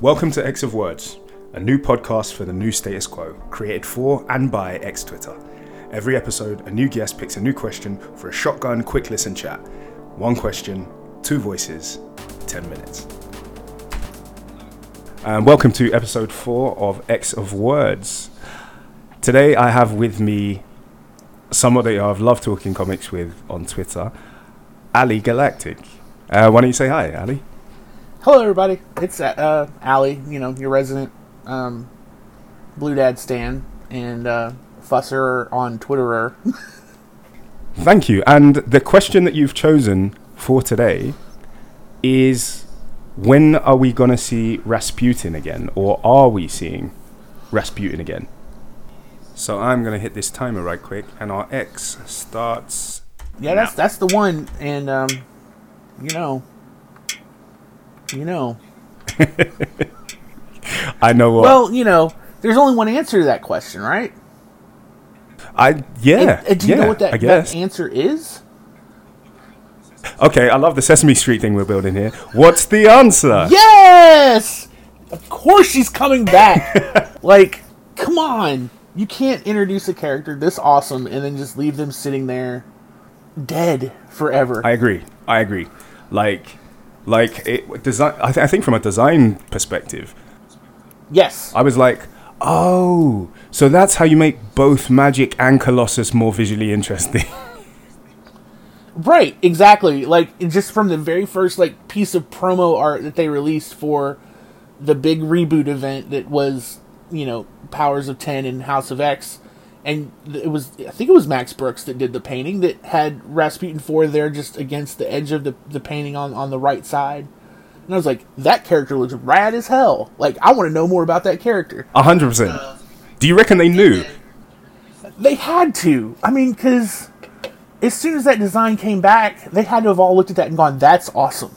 Welcome to X of Words, a new podcast for the new status quo, created for and by X Twitter. Every episode, a new guest picks a new question for a shotgun quick listen chat. One question, two voices, 10 minutes. And welcome to episode four of X of Words. Today I have with me someone that I've loved talking comics with on Twitter, Ali Galactic. Uh, why don't you say hi, Ali? Hello, everybody. It's uh, Ali, you know, your resident um, Blue Dad Stan and uh, Fusser on Twitterer. Thank you. And the question that you've chosen for today is when are we going to see Rasputin again? Or are we seeing Rasputin again? So I'm going to hit this timer right quick, and our X starts. yeah, that's that's the one. And um, you know, you know. I know what. Well, you know, there's only one answer to that question, right? I yeah. And- and do you yeah, know what that, I guess. that answer is? okay, I love the Sesame Street thing we're building here. What's the answer? Yes! Of course she's coming back. like, come on. You can't introduce a character this awesome and then just leave them sitting there dead forever. I agree. I agree. Like, like it design. I, th- I think from a design perspective, yes. I was like, oh, so that's how you make both Magic and Colossus more visually interesting. Right, exactly. Like just from the very first like piece of promo art that they released for the big reboot event that was, you know, Powers of 10 and House of X and it was I think it was Mark Brooks that did the painting that had Rasputin 4 there just against the edge of the the painting on on the right side. And I was like, that character looks rad as hell. Like I want to know more about that character. A hundred percent. Do you reckon they knew? They had to. I mean, because as soon as that design came back, they had to have all looked at that and gone, "That's awesome.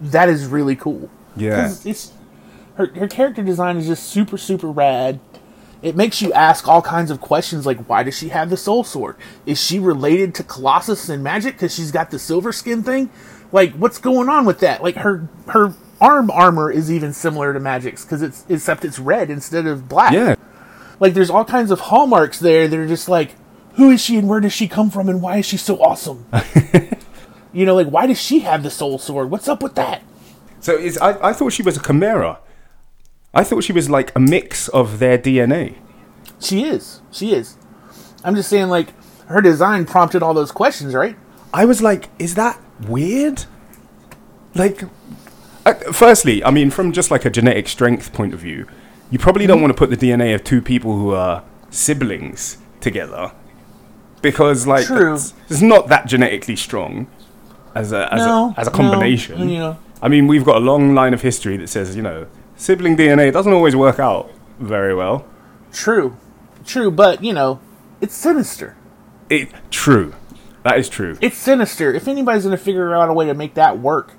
That is really cool." Yeah. it's her her character design is just super super rad. It makes you ask all kinds of questions like, why does she have the soul sword? Is she related to Colossus and Magic because she's got the silver skin thing? Like, what's going on with that? Like her her arm armor is even similar to Magic's because it's except it's red instead of black Yeah. like there's all kinds of hallmarks there that are just like who is she and where does she come from and why is she so awesome you know like why does she have the soul sword what's up with that So I, I thought she was a chimera. I thought she was like a mix of their DNA. she is she is i'm just saying like her design prompted all those questions right I was like, is that weird? Like, uh, firstly, I mean, from just like a genetic strength point of view, you probably don't want to put the DNA of two people who are siblings together because, like, it's, it's not that genetically strong as a as, No, a, as a no, combination. you know. I mean, we've got a long line of history that says, you know, sibling DNA doesn't always work out very well. true true but you know it's sinister It true, that is true. it's sinister if anybody's gonna figure out a way to make that work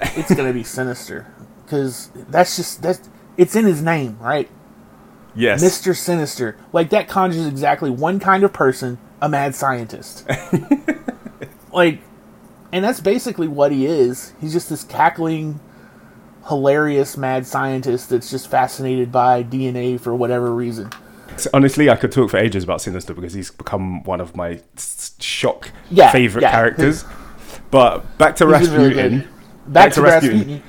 it's gonna be sinister because that's just that's it's in his name right Yes, Mr. Sinister. Like that conjures exactly one kind of person, a mad scientist. like and that's basically what he is. He's just this cackling hilarious mad scientist that's just fascinated by DNA for whatever reason. Honestly, I could talk for ages about Sinister because he's become one of my shock Yeah, favorite yeah. characters. But back to He's really Rasputin. good. Back, to Rasputin. Rasputin.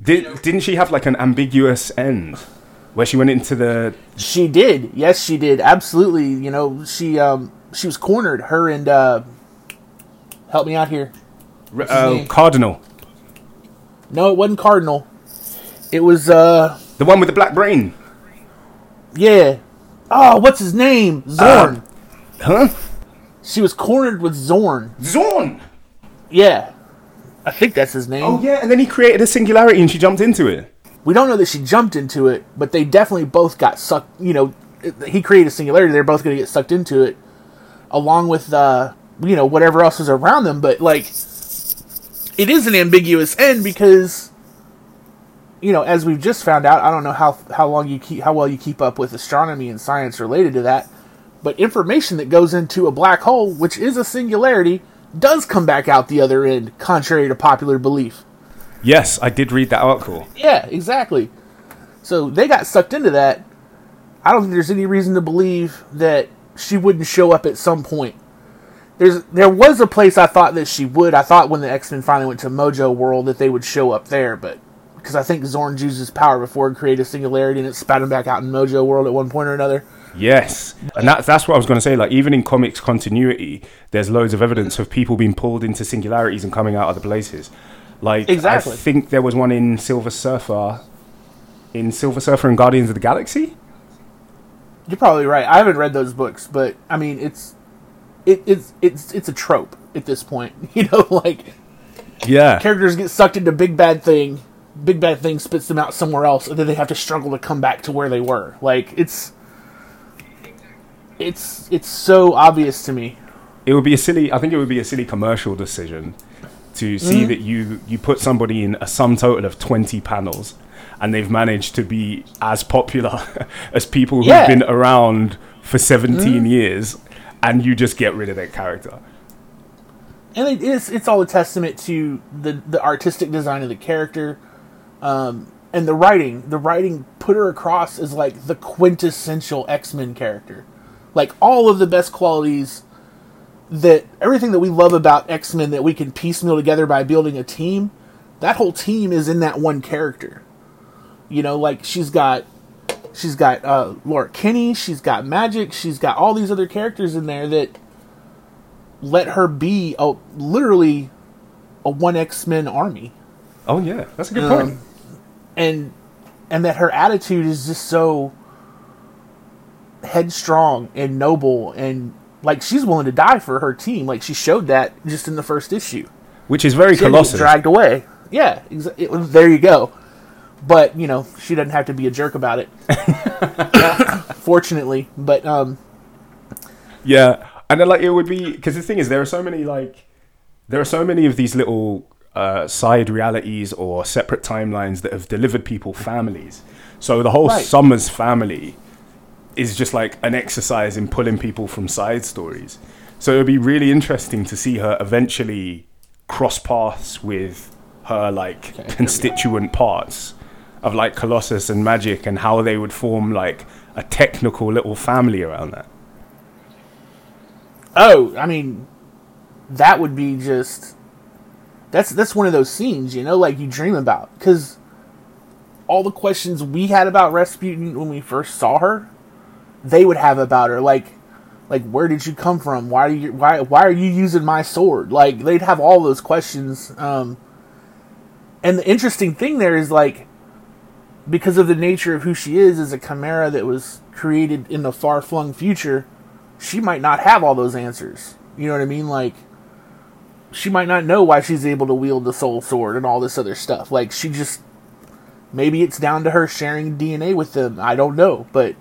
Did, didn't she have like an ambiguous end where she went into the She did. Yes, she did. Absolutely. You know, she um she was cornered. Her and uh help me out here. uh, cardinal, No, it wasn't Cardinal. It was uh the one with the black brain? yeah. Oh, what's his name? Zorn. Huh? she was cornered with Zorn. Zorn. Yeah. I think that's his name. Oh yeah, and then he created a singularity and she jumped into it. We don't know that she jumped into it, but they definitely both got sucked. You know, he created a singularity. They're both going to get sucked into it, along with uh, you know whatever else was around them. But like, it is an ambiguous end because, you know, as we've just found out, I don't know how how long you keep how well you keep up with astronomy and science related to that, but information that goes into a black hole, which is a singularity, does come back out the other end, contrary to popular belief. Yes, I did read that article. Yeah, exactly. So they got sucked into that. I don't think there's any reason to believe that she wouldn't show up at some point. There's there was a place I thought that she would. I thought when the X Men finally went to Mojo World that they would show up there, but because I think Zorn used his power before and created a singularity and it spat him back out in Mojo World at one point or another. Yes, and that's that's what I was going to say. Like even in comics continuity, there's loads of evidence of people being pulled into singularities and coming out of the places. Like Exactly. I think there was one in Silver Surfer, in Silver Surfer and Guardians of the Galaxy. You're probably right. I haven't read those books, but I mean it's it, it's it's it's a trope at this point. You know, like Yeah, characters get sucked into big bad thing, big bad thing spits them out somewhere else, and then they have to struggle to come back to where they were. Like it's it's it's so obvious to me. it would be a silly. I think it would be a silly commercial decision to see Mm-hmm. that you you put somebody in a sum total of twenty panels, and they've managed to be as popular as people who've Yeah. Been around for 17 years, and you just get rid of that character. and it is it's all a testament to the the artistic design of the character um and the writing. The writing put her across as like the quintessential x-men character. Like all of the best qualities that everything that we love about x-men that we can piecemeal together by building a team that whole team is in that one character. You know like she's got she's got uh laura kinney she's got magic she's got all these other characters in there that let her be a literally a one X Men army, Oh yeah, that's a good Um, point. and and that her attitude is just so headstrong and noble, and like she's willing to die for her team. Like she showed that just in the first issue. Which is very She had to get Colossus. dragged away. Yeah, exa- it, there you go. But you know she doesn't have to be a jerk about it. Fortunately, but um, Yeah, and then like it would be because the thing is there are so many like there are so many of these little uh, side realities or separate timelines that have delivered people families. So the whole Right. Summers family is just like an exercise in pulling people from side stories. So it would be really interesting to see her eventually cross paths with her like constituent parts of like Colossus and Magic and how they would form like a technical little family around that. Oh, I mean, that would be just that's that's one of those scenes, you know, like you dream about because all the questions we had about Rasputin when we first saw her, they would have about her, like like where did you come from? Why are you why why are you using my sword? Like they'd have all those questions. Um, and the interesting thing there is like because of the nature of who she is as a chimera that was created in the far flung future she might not have all those answers. You know what I mean? Like, she might not know why she's able to wield the soul sword and all this other stuff. Like, she just. Maybe it's down to her sharing DNA with them. I don't know, but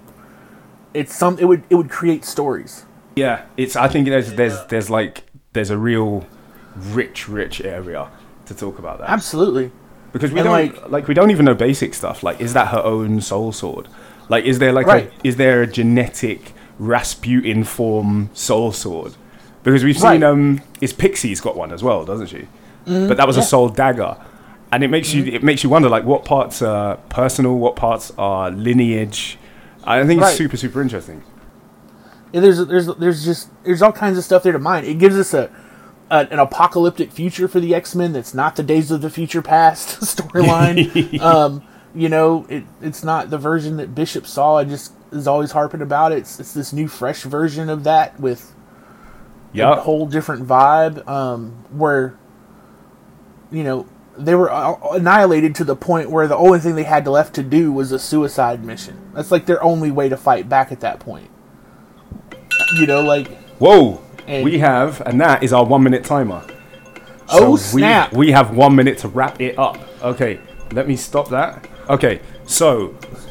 it's some. It would it would create stories. Yeah, it's. I think there's there's there's like there's a real rich rich area to talk about that Absolutely. Because we and, don't like- like, we don't even know basic stuff. Like, is that her own soul sword? Like, is there like Right. a, is there a genetic Rasputin form soul sword? Because we've Right. seen um, is Pixie's got one as well, doesn't she? But that was a yeah. Mm-hmm. soul dagger, and it makes you it makes you wonder like what parts are personal, what parts are lineage. I think it's Right. super super interesting. And there's there's there's just there's all kinds of stuff there to mine. It gives us a, a an apocalyptic future for the X Men that's not the Days of the Future Past storyline. um, you know, it it's not the version that Bishop saw. and just is always harping about it. It's, it's this new, fresh version of that with a Yeah, whole different vibe. Um, where you know they were uh, annihilated to the point where the only thing they had left to do was a suicide mission. That's like their only way to fight back at that point. You know, like Whoa! And- we have, and that is our one minute timer. Oh, we, snap. We have one minute to wrap it up. Okay, let me stop that. Okay, so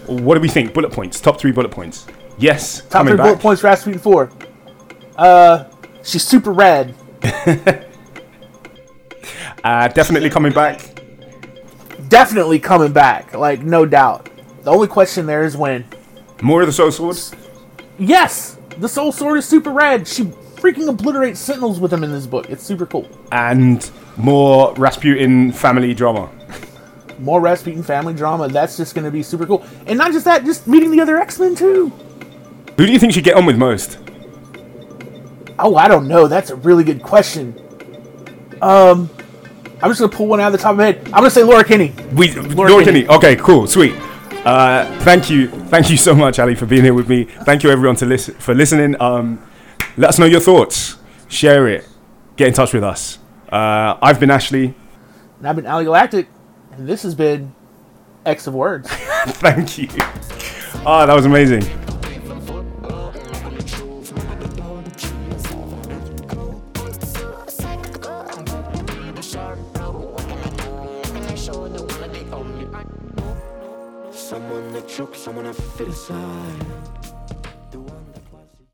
what do we think? Bullet points. Top three bullet points. Yes, top three back. bullet points for Rasputin Four. Uh, she's super rad. Uh, definitely coming back. Definitely coming back, like no doubt. The only question there is when. More of the soul swords. Yes, the Soul Sword is super rad. She freaking obliterates Sentinels with him in this book. It's super cool. And more Rasputin family drama. more Rasputin family drama. That's just going to be super cool. And not just that, just meeting the other X Men too. Who do you think should get on with most? Oh, I don't know. That's a really good question. Um, I'm just gonna pull one out of the top of my head. I'm gonna say Laura Kinney. We Laura, Laura Kinney. Kinney. Okay, cool, sweet. Uh, thank you, thank you so much, Ali, for being here with me. Thank you, everyone, to listen for listening. Um, let us know your thoughts. Share it. Get in touch with us. Uh, I've been Ashley. And I've been Ali Galactic. And this has been X of Words. thank you. Ah, oh, that was amazing.